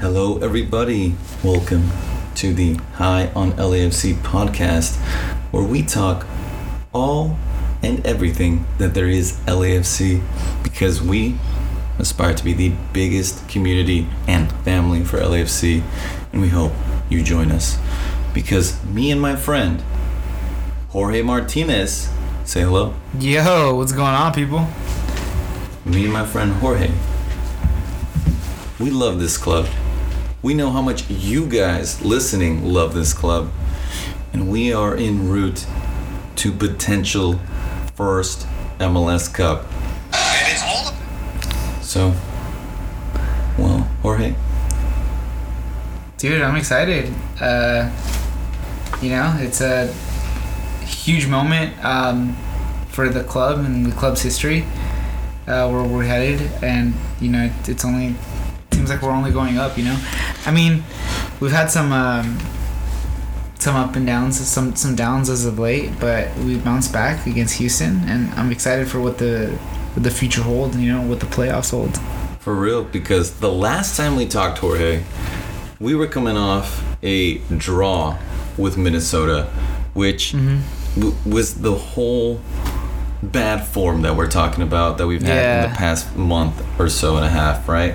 Hello, everybody. Welcome to the High on LAFC podcast, where we talk all and everything that there is LAFC because we aspire to be the biggest community and family for LAFC, and we hope you join us because me and my friend Jorge Martinez say hello. Yo, what's going on, people? Me and my friend Jorge. We love this club. We know how much you guys listening love this club. And we are en route to potential first MLS Cup. And it's all So, well, Jorge, Dude, I'm excited. Uh, you know, it's a huge moment um, for the club and the club's history, uh, where we're headed. And, you know, it, it's only, seems like we're only going up, you know? I mean, we've had some. Um, some up and downs, some some downs as of late, but we bounced back against Houston, and I'm excited for what the what the future holds. You know, what the playoffs hold. for real, because the last time we talked, Jorge, we were coming off a draw with Minnesota, which w- was the whole bad form that we're talking about that we've had in the past month or so and a half, right?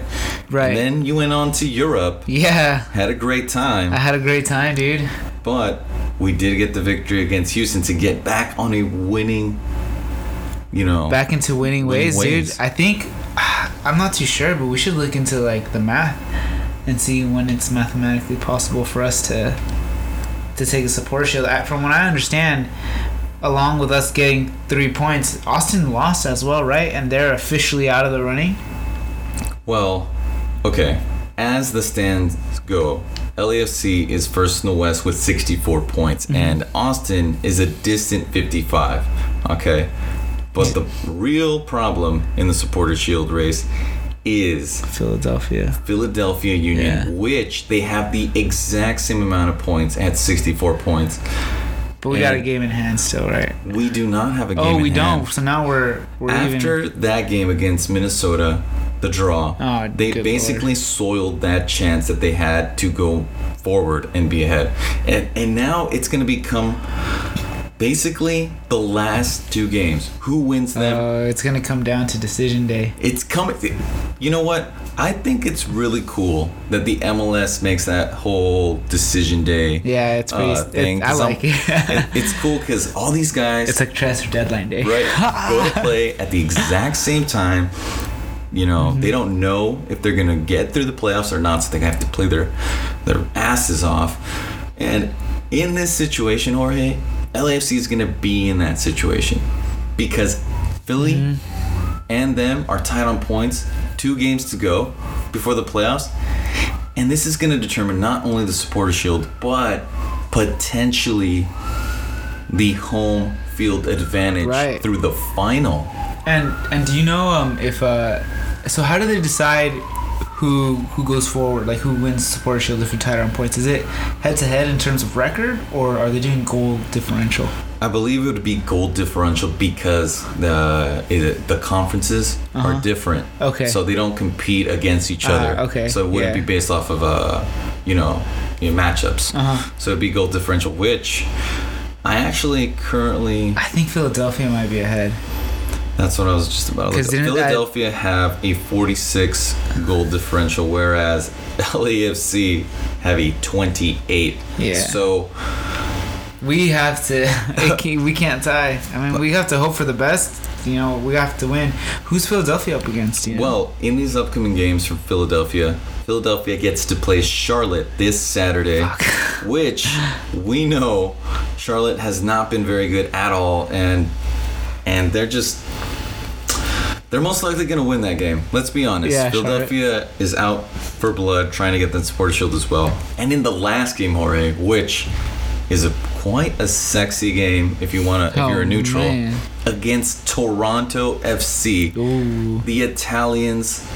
Right. And then you went on to Europe, Yeah, had a great time, I had a great time, dude. but we did get the victory against Houston to get back on a winning, you know, back into winning Winning ways, ways. dude. I think I'm not too sure, but we should look into like the math and see when it's mathematically possible for us to to take a supporter shield. From what I understand, along with us getting three points, Austin lost as well, right? And they're officially out of the running. Well, okay. As the stands go, LAFC is first in the West with 64 points, mm-hmm. and Austin is a distant 55. Okay. But the real problem in the Supporter Shield race is Philadelphia. Philadelphia Union, Yeah. which they have the exact same amount of points at 64 points. But we got a game in hand still, right? We do not have a oh, game Oh, we don't. So now we're we're After even. that game against Minnesota, the draw, Oh, they basically soiled that chance that they had to go forward and be ahead. And and now it's going to become basically the last two games. Who wins them? Uh, it's gonna come down to decision day. it's coming. You know what? I think it's really cool that the MLS makes that whole decision day. Yeah, it's pretty. uh, thing, it, I I'm- like it. it- It's cool because all these guys It's like transfer deadline day. right go to play at the exact same time you know Mm-hmm. they don't know if they're gonna get through the playoffs or not so they have to play their their asses off and in this situation jorge lafc is gonna be in that situation because philly Mm-hmm. and them are tied on points two games to go before the playoffs and this is going to determine not only the supporter shield but potentially the home field advantage Right. through the final. And and do you know um if uh so how do they decide who who goes forward like who wins supporter shield if you're tied on points is it head to head in terms of record or are they doing goal differential I believe it would be goal differential because the it, the conferences are Uh-huh. different. Okay. So they don't compete against each Ah, other. okay, So it wouldn't yeah. be based off of uh, you know, you know matchups. Uh-huh. So it'd be goal differential, which I actually currently I think Philadelphia might be ahead That's what I was just about to look up. didn't that- Philadelphia have a 46 goal differential, whereas LAFC have a 28. Yeah. So we have to we can't tie I mean we have to hope for the best you know we have to win who's Philadelphia up against you know? Well, in these upcoming games for Philadelphia, Philadelphia gets to play Charlotte this Saturday, which we know Charlotte has not been very good at all, and and they're just they're most likely going to win that game. Let's be honest. Yeah, Philadelphia is out for blood, trying to get that supporter shield as well. And in the last game, Jorge, which is a quite a sexy game if you want to, if Oh, you're a oh, neutral, man. against Toronto FC Ooh. the Italians,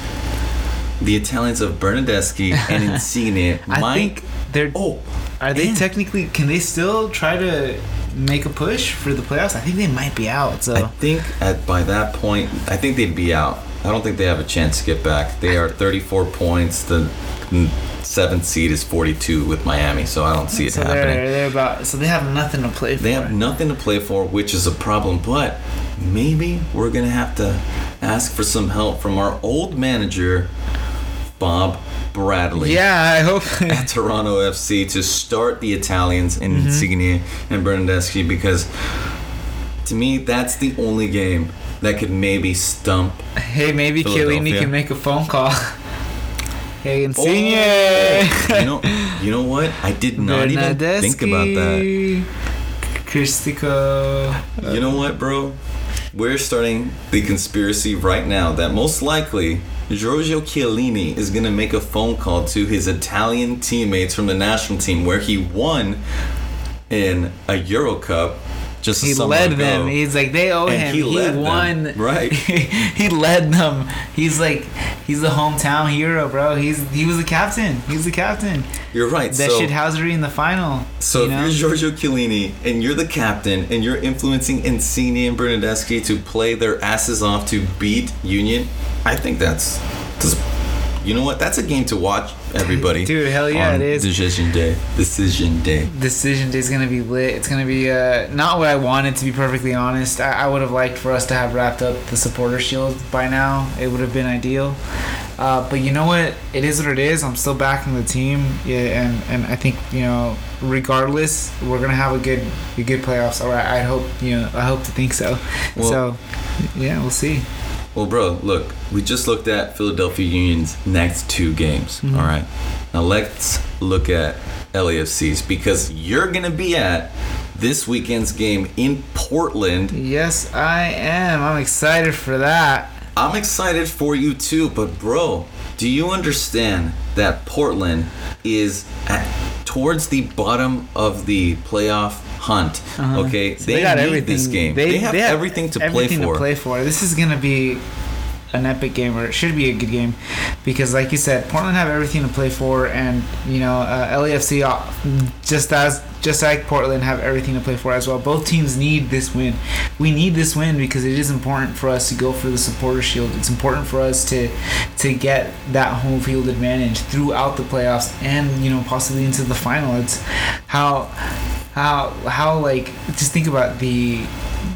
the Italians of Bernardeschi and Insigne think they're oh, Are they and- technically? Can they still try to make a push for the playoffs? I think they might be out. I think at by that point, I think they'd be out. I don't think they have a chance to get back. They are 34 points. The seventh seed is 42 with Miami, so I don't see it so happening. they're they're about so they have nothing to play for. They have nothing to play for, which is a problem. But maybe we're gonna have to ask for some help from our old manager, Bob Bradley. yeah, I hope. At Toronto FC to start the Italians in Mm-hmm. Insigne and Bernardeschi because to me that's the only game that could maybe stump. hey, maybe Chiellini can make a phone call. hey, Insigne. Oh, you know, you know what? I did not even think about that. Cristico. You know what, bro? We're starting the conspiracy right now that most likely Giorgio Chiellini is going to make a phone call to his Italian teammates from the national team where he won in a Euro Cup just He led ago. them. He's like they owe And him. he He, led them. won. Right. he led them. He's like he's the hometown hero, bro. He's he was the captain. He's was the captain. You're right. That so, shithousery in the final. so you if know? you're Giorgio Chiellini and you're the captain and you're influencing Insigne and Bernardeschi to play their asses off to beat Union, I think that's you know what? That's a game to watch, everybody. Dude, hell yeah, it is. Decision day. Decision day. decision day is gonna be lit. It's gonna be uh, not what I wanted to be perfectly honest. I, I would have liked for us to have wrapped up the supporter shield by now. It would have been ideal. Uh, but you know what? It is what it is. I'm still backing the team, yeah, and and I think you know, regardless, we're gonna have a good a good playoffs. All right, I hope you know. I hope to think so. Well- so, yeah, we'll see. Well, bro, look, we just looked at Philadelphia Union's next two games. Mm-hmm. all right. Now let's look at LAFC's because you're gonna be at this weekend's game in Portland. Yes, I am. I'm excited for that. I'm excited for you too, but bro, do you understand that Portland is at towards the bottom of the playoff hunt? Uh-huh. Okay, So they, need this game. They, have, everything to everything play for. to play for. This is gonna be an epic game, or it should be a good game, because like you said, Portland have everything to play for, and you know uh, LAFC uh, just as just like Portland have everything to play for as well. Both teams need this win. We need this win because it is important for us to go for the supporter shield. It's important for us to to get that home field advantage throughout the playoffs and you know possibly into the final. It's how how how like just think about the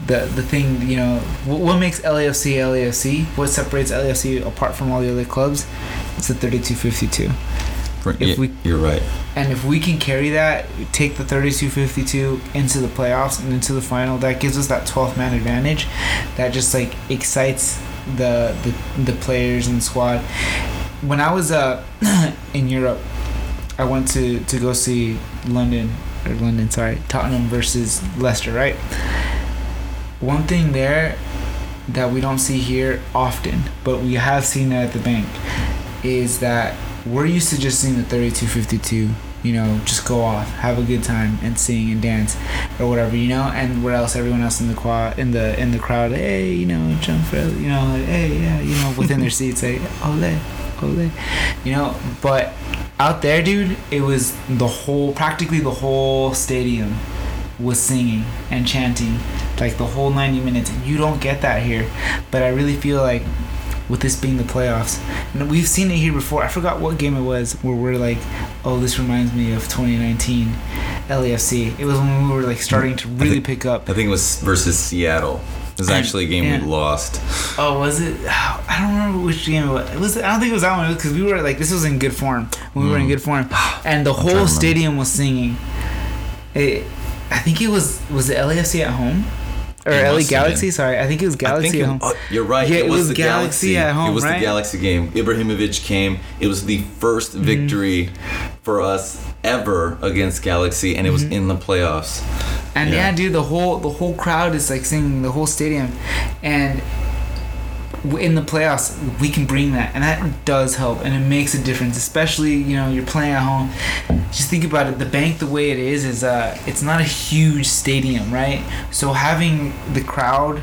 the the thing you know what, what makes LAFC LAFC what separates LAFC apart from all the other clubs? It's the 3252 If If we- you're right. and if we can carry that take the 3252 into the playoffs and into the final that gives us that 12th man advantage. That just like excites the the, the players and the squad. When I was uh in Europe I went to to go see London or London sorry Tottenham versus Leicester right? One thing there that we don't see here often, but we have seen it at the bank, is that we're used to just seeing the 3252, you know, just go off, have a good time, and sing and dance, or whatever, you know, and where else? Everyone else in the quad, in the in the crowd, hey, you know, jump for, you know, like, hey, yeah, you know, within their seats, like, ole, ole, you know, but out there, dude, it was the whole, practically the whole stadium was singing and chanting like the whole 90 minutes. You don't get that here but i really feel like with this being the playoffs and we've seen it here before. I forgot what game it was where we're like oh this reminds me of 2019 lafc it was when we were like starting to really think- pick up. I think it was versus Seattle. It was actually a game we lost. oh was it i don't remember which game it was, it was i don't think it was that one because we were like this was in good form when we were in Mm. good form and the whole stadium was singing it, i think it was was it lafc at home or It LA Galaxy. Sorry, I think it was Galaxy think at home. oh, you're right. Yeah, it, it was, was the Galaxy Galaxy. at home, It was right? the Galaxy game. Ibrahimovic came. It was the 1st Mm-hmm. victory for us ever against Galaxy, and it was Mm-hmm. in the playoffs. And Yeah. yeah. dude, the whole the whole crowd is like singing the whole stadium, and in the playoffs we can bring that, and that does help, and it makes a difference. Especially you know you're playing at home. Just think about it. The bank, the way it is, is uh, it's not a huge stadium, right? So having the crowd,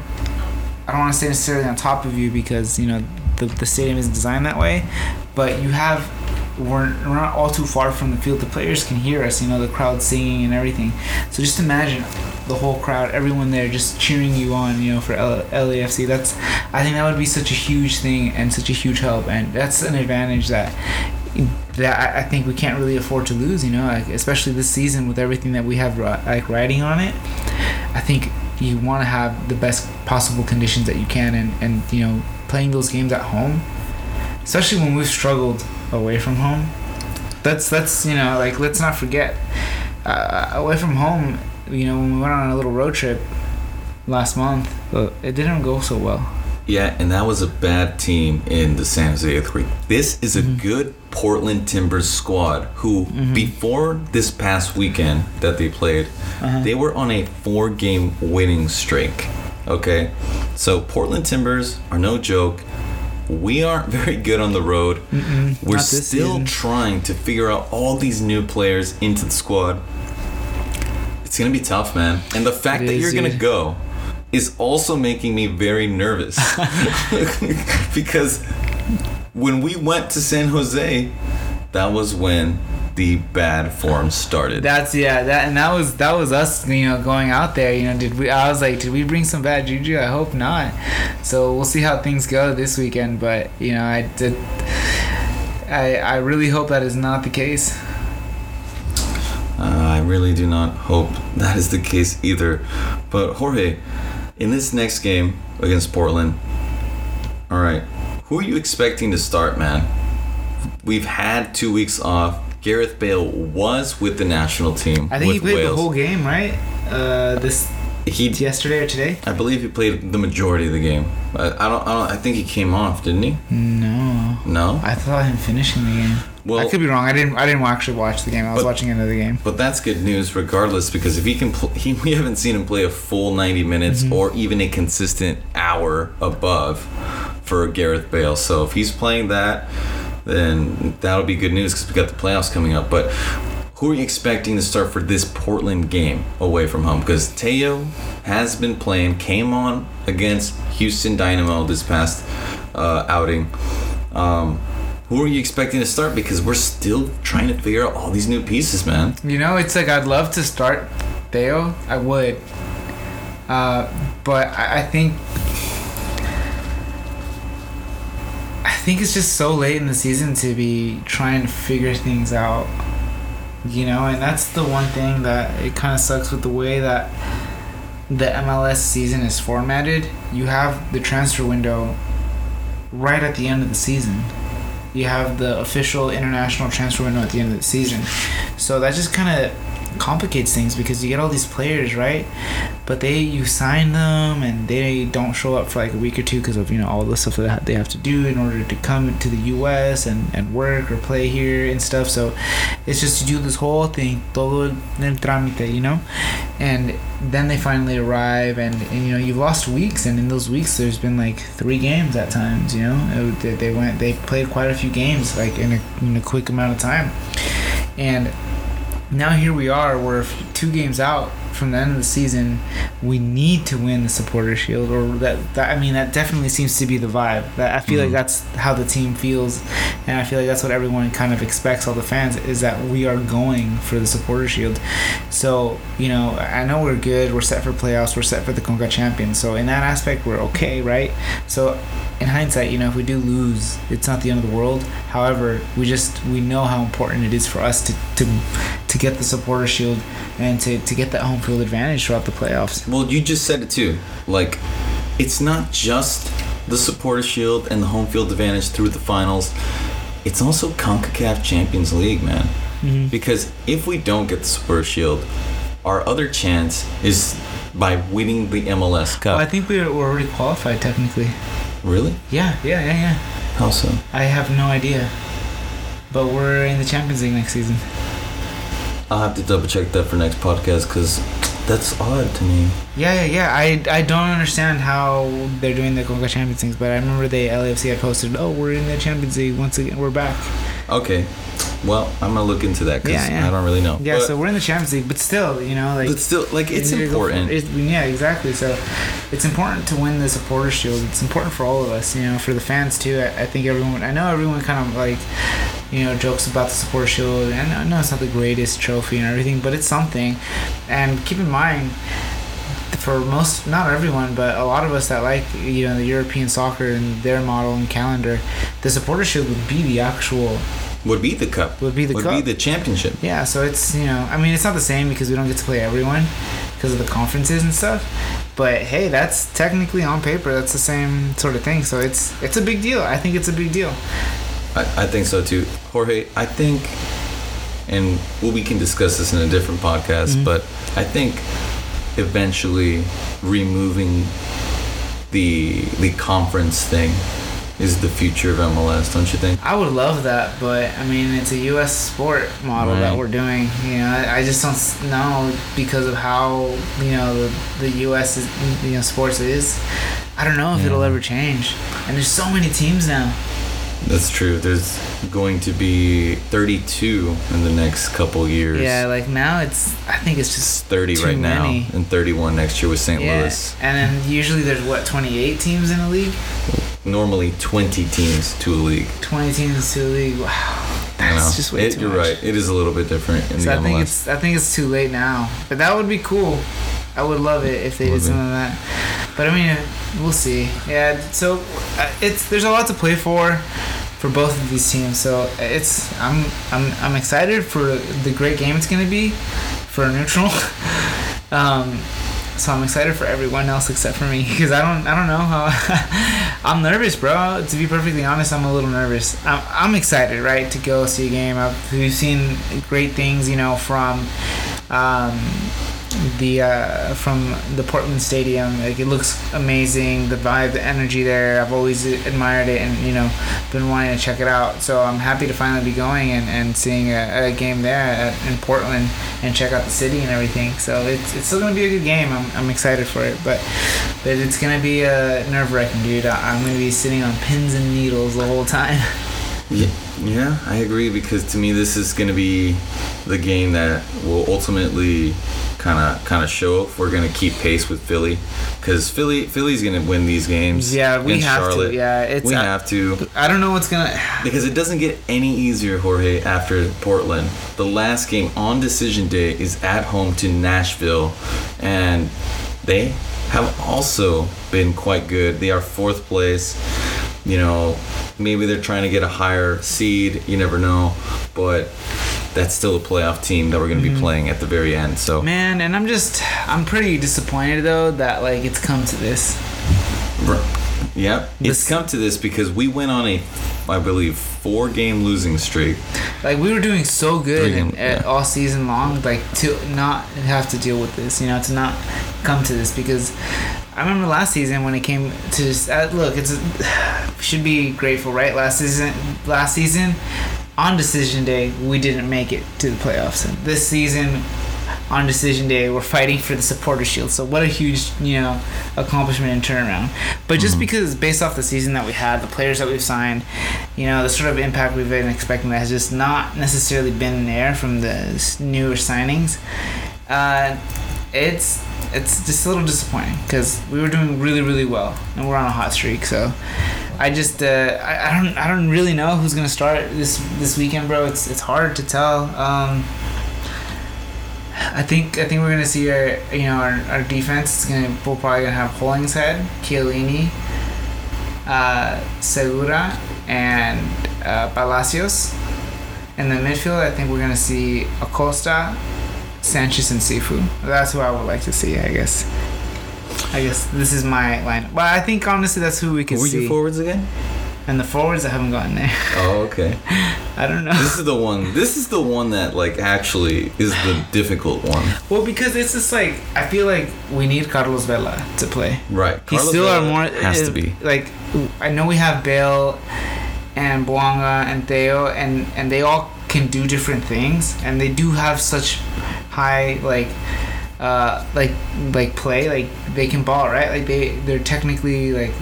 I don't want to say necessarily on top of you because you know the the stadium isn't designed that way, but you have. We're, we're not all too far from the field. The players can hear us, you know, the crowd singing and everything. So just imagine the whole crowd, everyone there just cheering you on, you know, for L- LAFC. That's, I think that would be such a huge thing and such a huge help, and that's an advantage that that I, think we can't really afford to lose. You know, like especially this season with everything that we have like riding on it. I think you want to have the best possible conditions that you can, and and you know, playing those games at home, especially when we've struggled away from home. That's that's you know like let's not forget uh, away from home. You know when we went on a little road trip last month, uh, it didn't go so well. Yeah, and that was a bad team in the San Jose Earthquake. This is a Mhm. good Portland Timbers squad who, Mhm. before this past weekend that they played, Uh-huh. they were on a four game winning streak. Okay? So Portland Timbers are no joke. We aren't very good on the road. Mm-mm, We're still season. trying to figure out all these new players into the squad. It's gonna be tough, man. And the fact It that is, you're gonna go is also making me very nervous. because when we went to San Jose, that was when the bad form started. That's yeah, that and that was that was us, you know, going out there. You know, did we? I was like, did we bring some bad juju? I hope not. So we'll see how things go this weekend. But you know, I did. I I really hope that is not the case. Uh, I really do not hope that is the case either. But Jorge, in this next game against Portland, all right, who are you expecting to start, man? We've had two weeks off. Gareth Bale was with the national team. I think he played Wales. the whole game, right? Uh, this He, yesterday or today? I believe he played the majority of the game. I, I don't. I don't. I think he came off, didn't he? No, No. I thought him finishing the game. Well, I could be wrong. I didn't. I didn't actually watch the game. I was But- watching another game. But that's good news, regardless, because if he can, pl- he, we haven't seen him play a full 90 minutes Mm-hmm. or even a consistent hour above for Gareth Bale. So if he's playing that, then that'll be good news because we got the playoffs coming up. But who are you expecting to start for this Portland game away from home? Because Teo has been playing, came on against Houston Dynamo this past uh, outing. Um, who are you expecting to start? Because we're still trying to figure out all these new pieces, man. You know, it's like I'd love to start Theo. I would. Uh, but I, I think I think it's just so late in the season to be trying to figure things out. You know, and that's the one thing that it kind of sucks with the way that the MLS season is formatted. You have the transfer window right at the end of the season you have the official international transfer window at the end of the season. So that just kind of complicates things because you get all these players, right? But they you sign them and they don't show up for like a week or two because of you know all the stuff that they have to do in order to come to the U.S. and and work or play here and stuff. So it's just you do this whole thing, todo el trámite, you know, and then they finally arrive and, and you know you've lost weeks and in those weeks there's been like three games at times you know It- they, they went they played quite a few games like in a, in a quick amount of time and now here we are we're two games out from the end of the season. We need to win the supporter shield or that, that i mean that definitely seems to be the vibe. That i feel Mhm. like that's how the team feels and i feel like that's what everyone kind of expects all the fans is that we are going for the supporter shield. So you know i know we're good we're set for playoffs we're set for the conca champions so in that aspect we're okay right? So in hindsight you know if we do lose it's not the end of the world however we just we know how important it is for us to to to get the supporter shield and to, to get that home field advantage throughout the playoffs Well, you just said it too. Like, it's not just the supporter shield and the home field advantage through the finals. It's also CONCACAF Champions League, man. mm-hmm. Because if we don't get the supporter shield, our other chance is by winning the MLS Cup. i think we're already qualified technically really? yeah yeah yeah yeah How so? i have no idea but we're in the champions league next season I'll have to double check that for next podcast because that's odd to me. Yeah, yeah, yeah. I, I don't understand how they're doing the Conca Champions things, but I remember the LAFC had posted, "Oh, we're in the Champions League once again. We're back." Okay. Well, I'm gonna look into that because Yeah, yeah. I don't really know. Yeah, But- so we're in the Champions League, but still, you know, like but still, like, it's you need to go for- important. it's- yeah, exactly. So it's important to win the supporter shield. It's important for all of us, you know, for the fans too. I, I think everyone. I know everyone kind of like, you know, jokes about the supporter shield, and I know it's not the greatest trophy and everything, but it's something. And keep in mind, for most, not everyone, but a lot of us that like you know the European soccer and their model and calendar, the supporter shield would be the actual Would be the cup. would be the cup. Would cup. be the championship. Yeah, so it's you know, I mean, it's not the same because we don't get to play everyone because of the conferences and stuff. But hey, that's technically on paper that's the same sort of thing. So it's it's a big deal. I think it's a big deal. I, I think so too. Jorge, I think, and well, we can discuss this in a different podcast, Mhm. but I think eventually removing the the conference thing is the future of MLS, don't you think? I would love that, but I mean, it's a U.S. sport model that we're doing. You know, I, I just don't know because of how you know the, the U.S. Is, you know sports is. I don't know if it'll ever change. And there's so many teams now. That's true. There's going to be 32 in the next couple years. Yeah, like now it's. I think it's just 30 too right many. now, and 31 next year with St. Yeah, Louis. and then usually there's what 28 teams in a league. Normally 20 teams to a league. 20 teams to a league. Wow, that's just way It- too You're much. right. It is a little bit different in So the I think MLS. it's I think it's too late now. But that would be cool. I would love it if they Would did be. something like that. But I mean, we'll see. Yeah. So uh, it's there's a lot to play for for both of these teams. So it's I'm I'm I'm excited for the great game it's gonna be for a neutral. um, so I'm excited for everyone else except for me because I don't I don't know how I'm nervous, bro. To be perfectly honest, I'm a little nervous. I'm, I'm excited, right, to go see a game. I've, we've seen great things, you know, from um, the uh, from the Portland Stadium. Like it looks amazing. The vibe, the energy there. I've always admired it, and you know, been wanting to check it out. So I'm happy to finally be going and, and seeing a, a game there at, in Portland and check out the city and everything. So it's, it's still gonna be a good game. I'm, I'm excited for it, but but it's gonna be uh, nerve wracking, dude. I, I'm gonna be sitting on pins and needles the whole time. Yeah, yeah, I agree because to me this is going to be the game that will ultimately kind of kind of show if we're going to keep pace with Philly because Philly Philly's going to win these games. Yeah, we have Charlotte. to. Yeah, it's. we have to I don't know what's gonna. because it doesn't get any easier, Jorge. After Portland, the last game on decision day is at home to Nashville, and they have also been quite good. They are fourth place. You know, maybe they're trying to get a higher seed. You never know, but that's still a playoff team that we're going to be Mm-hmm. playing at the very end. So Man, and I'm just. I'm pretty disappointed though that like it's come to this. Yep, it's come to this because we went on a, I believe, four-game losing streak. Like we were doing so good game- at, yeah. all season long, like to not have to deal with this, you know, to not come to this because I remember last season when it came to just, uh, look, it's should be grateful, right? Last season, last season on decision day we didn't make it to the playoffs. And this season on decision day we're fighting for the supporter shield. So what a huge, you know, accomplishment and turnaround. But just because based off the season that we had, the players that we've signed, you know, the sort of impact we've been expecting that has just not necessarily been there from the newer signings. Uh, it's it's just a little disappointing because we were doing really really well and we're on a hot streak. So I just uh, I, I don't I don't really know who's gonna start this this weekend, bro. It's it's hard to tell. Um, I think I think we're gonna see our you know our, our defense is gonna we're probably gonna have Hollingshead, Chiellini, uh, Segura, and uh, Palacios. In the midfield, I think we're gonna see Acosta, Sanchez, and Cifu. That's who I would like to see. I guess. I guess this is my line. But I think honestly, that's who we could Who were see. your forwards again? and the forwards, I haven't gotten there. Oh, okay. I don't know. this is the one. This is the one that like actually is the difficult one. Well, because it's just like I feel like we need Carlos Vela to play. Right. He's Carlos still Vela our more has uh, to be. like I know we have Bale and Bouanga and Theo and and they all can do different things and they do have such high like uh like like play like they can ball right? Like they they're technically like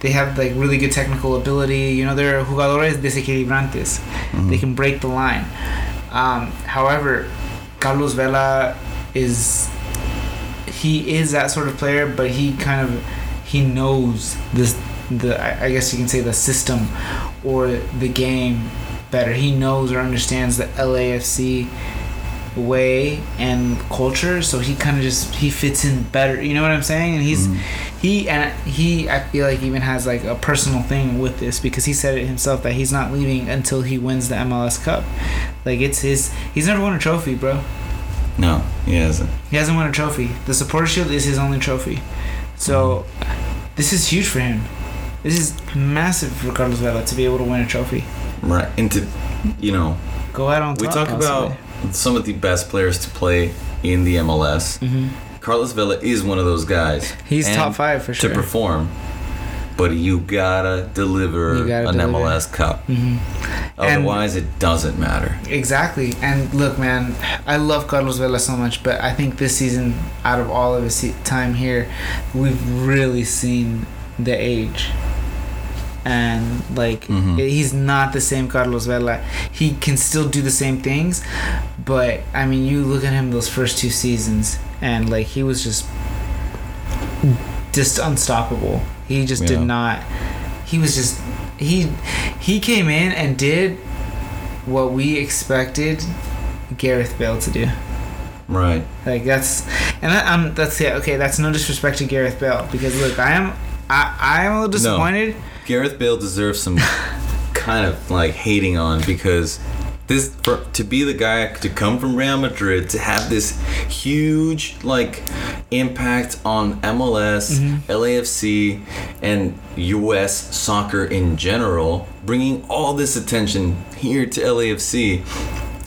they have like really good technical ability. You know they're jugadores desequilibrantes Mm-hmm. they can break the line. Um however Carlos Vela is he is that sort of player, but he kind of he knows this the I I guess you can say the system or the game better. He knows or understands the LAFC way and culture, so he kind of just he fits in better. You know what I'm saying? And he's Mhm. he and he I feel like even has like a personal thing with this because he said it himself that he's not leaving until he wins the MLS Cup. Like it's his he's never won a trophy, bro. No, he hasn't. He hasn't won a trophy. The supporter shield is his only trophy. So this is huge for him. This is massive for Carlos Vela to be able to win a trophy. Right. And to, you know, Go out on we talk about some of the best players to play in the MLS. hmm Carlos Vela is one of those guys. He's top five for sure. to perform. But you gotta deliver You gotta an deliver. MLS Cup. hmm And- Otherwise, it doesn't matter. Exactly. And look, man, I love Carlos Vela so much, but I think this season, out of all of his time here, we've really seen the age. And like, Mhm. he's not the same Carlos Vela. He can still do the same things, but I mean, you look at him those first two seasons, and like, he was just just unstoppable. He just Yeah. did not. He was just he he came in and did what we expected Gareth Bale to do. Right. Like that's and that, um that's yeah okay that's no disrespect to Gareth Bale because look I am I I am a little disappointed. Gareth Bale deserves some kind of like hating on because this for to be the guy to come from Real Madrid to have this huge like impact on MLS, Mm-hmm. LAFC, and US soccer in general, bringing all this attention here to LAFC,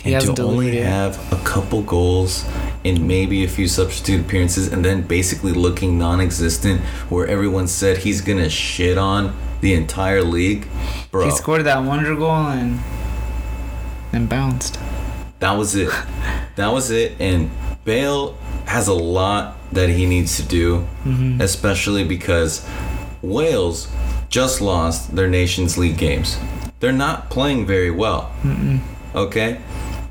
He and to only have a couple goals and maybe a few substitute appearances, and then basically looking non-existent, where everyone said he's gonna shit on the entire league, bro. He scored that wonder goal and then bounced. That was it. that was it. And Bale has a lot that he needs to do, Mm-hmm. especially because Wales just lost their Nations League games. They're not playing very well. Okay?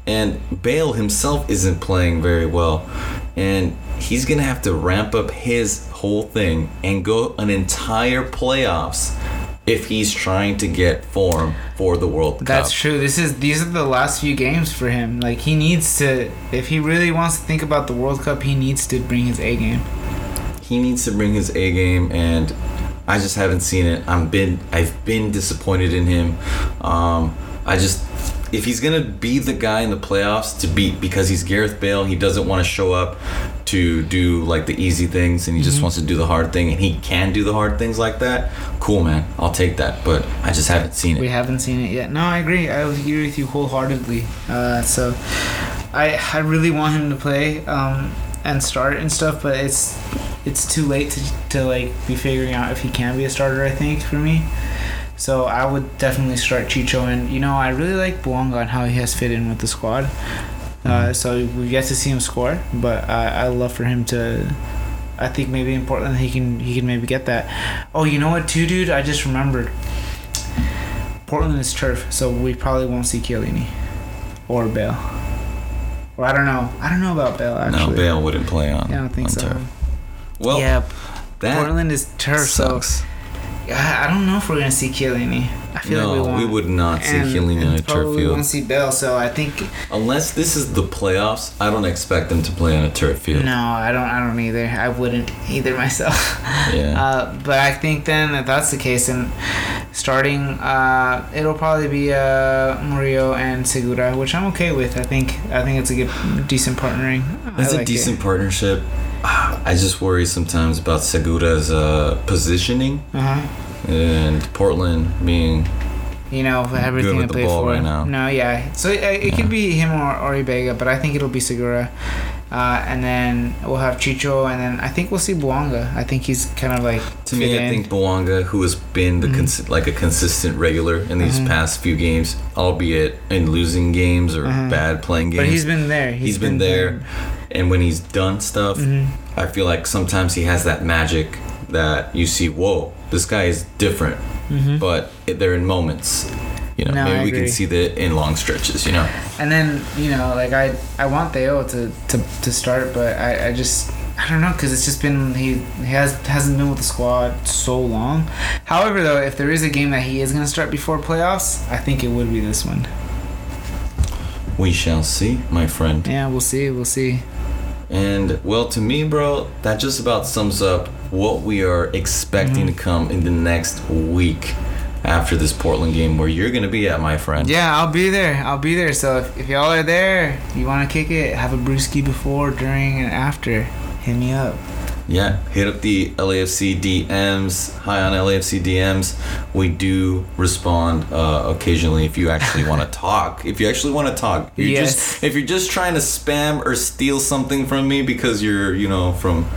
And Bale himself isn't playing very well. And he's going to have to ramp up his whole thing and go an entire playoffs if he's trying to get form for the World Cup. That's true. This is these are the last few games for him. Like he needs to if he really wants to think about the World Cup, he needs to bring his A game. he needs to bring his A game, and I just haven't seen it. I'm been I've been disappointed in him. Um, I just if he's gonna be the guy in the playoffs to beat because he's Gareth Bale, he doesn't want to show up to do like the easy things, and he just wants to do the hard thing, and he can do the hard things like that. Cool, man. I'll take that, but I just haven't seen it. We haven't seen it yet. No, I agree. I agree with you wholeheartedly. Uh, so I I really want him to play um, and start and stuff, but it's it's too late to, to like be figuring out if he can be a starter. I think for me. So I would definitely start Chicho, and you know I really like Bouanga and how he has fit in with the squad. Uh, so we get to see him score, but I I love for him to. I think maybe in Portland he can he can maybe get that. Oh, you know what, too, dude? I just remembered. Portland is turf, so we probably won't see Chiellini or Bale. Or I don't know. I don't know about Bale Actually, No. Bale wouldn't play on. Yeah, I don't think so. turf. Well, yeah, that Portland is turf, sucks. so I I don't know if we're gonna see Chiellini. I feel no, like we we, won't. would not see and, Chiellini on a turf field. field. won't see Bale, so I think Unless this is the playoffs, I don't expect them to play on a turf field. no, I don't. I don't either. I wouldn't either myself. Yeah. Uh, but I think then if that's the case, and starting, uh, it'll probably be uh, Murillo and Segura, which I'm okay with. I think I think it's a good, decent partnering. I It's a like it. decent partnership. I just worry sometimes about Segura's uh, positioning Uh-huh. and Portland being. You know, everything with to the play ball for. right now. No, yeah. So it, it Yeah. could be him or, or Ibeagha, but I think it'll be Segura. Uh, and then we'll have Chicho, and then I think we'll see Bouanga. I think he's kind of like To me, I in. think Bouanga, who has been the Mhm. consi- like a consistent regular in these Mhm. past few games, albeit in losing games or Uh-huh. bad playing games, but he's been there. he's been there. And when he's done stuff, hmm I feel like sometimes he has that magic that you see. Whoa, this guy is different. hmm but they're in moments. You know, No, maybe I we can see that in long stretches. You know, And then you know, like I, I want Theo to, to, to start, but I, I just I don't know because it's just been he, he has hasn't been with the squad so long. However, though, if there is a game that he is gonna start before playoffs, I think it would be this one. we shall see, my friend. Yeah, we'll see. We'll see. And well, to me, bro, that just about sums up what we are expecting Mm-hmm. to come in the next week after this Portland game where you're going to be at, my friend. Yeah, I'll be there. I'll be there. So if, if y'all are there, you want to kick it, have a brewski before, during, and after, hit me up. Yeah, hit up the LAFC DMs. High on LAFC DMs. We do respond uh, occasionally if you actually want to talk. If you actually want to talk, If you're Yes. Just, if you're just trying to spam or steal something from me because you're, you know, from,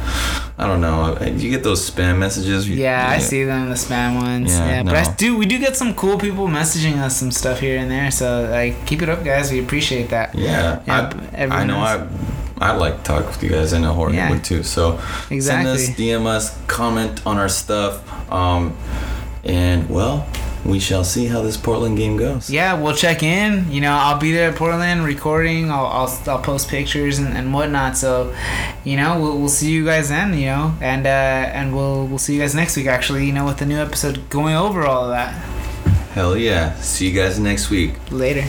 I don't know, you get those spam messages. You- Yeah, I see them, the spam ones. Yeah, Yeah, but I do. We do get some cool people messaging us some stuff here and there. So like, keep it up, guys. We appreciate that. Yeah, Yeah, I, I know. else. I I like to talk with you guys. I know Jorge Yeah. would too. So send us, Exactly. DM us, comment on our stuff, um, and well, we shall see how this Portland game goes. Yeah, we'll check in. You know, I'll be there at Portland recording. I'll, I'll, I'll post pictures and, and whatnot. So, you know, we'll, we'll see you guys then. You know, and uh, and we'll we'll see you guys next week. Actually, you know, with the new episode going over all of that. Hell yeah! See you guys next week. Later.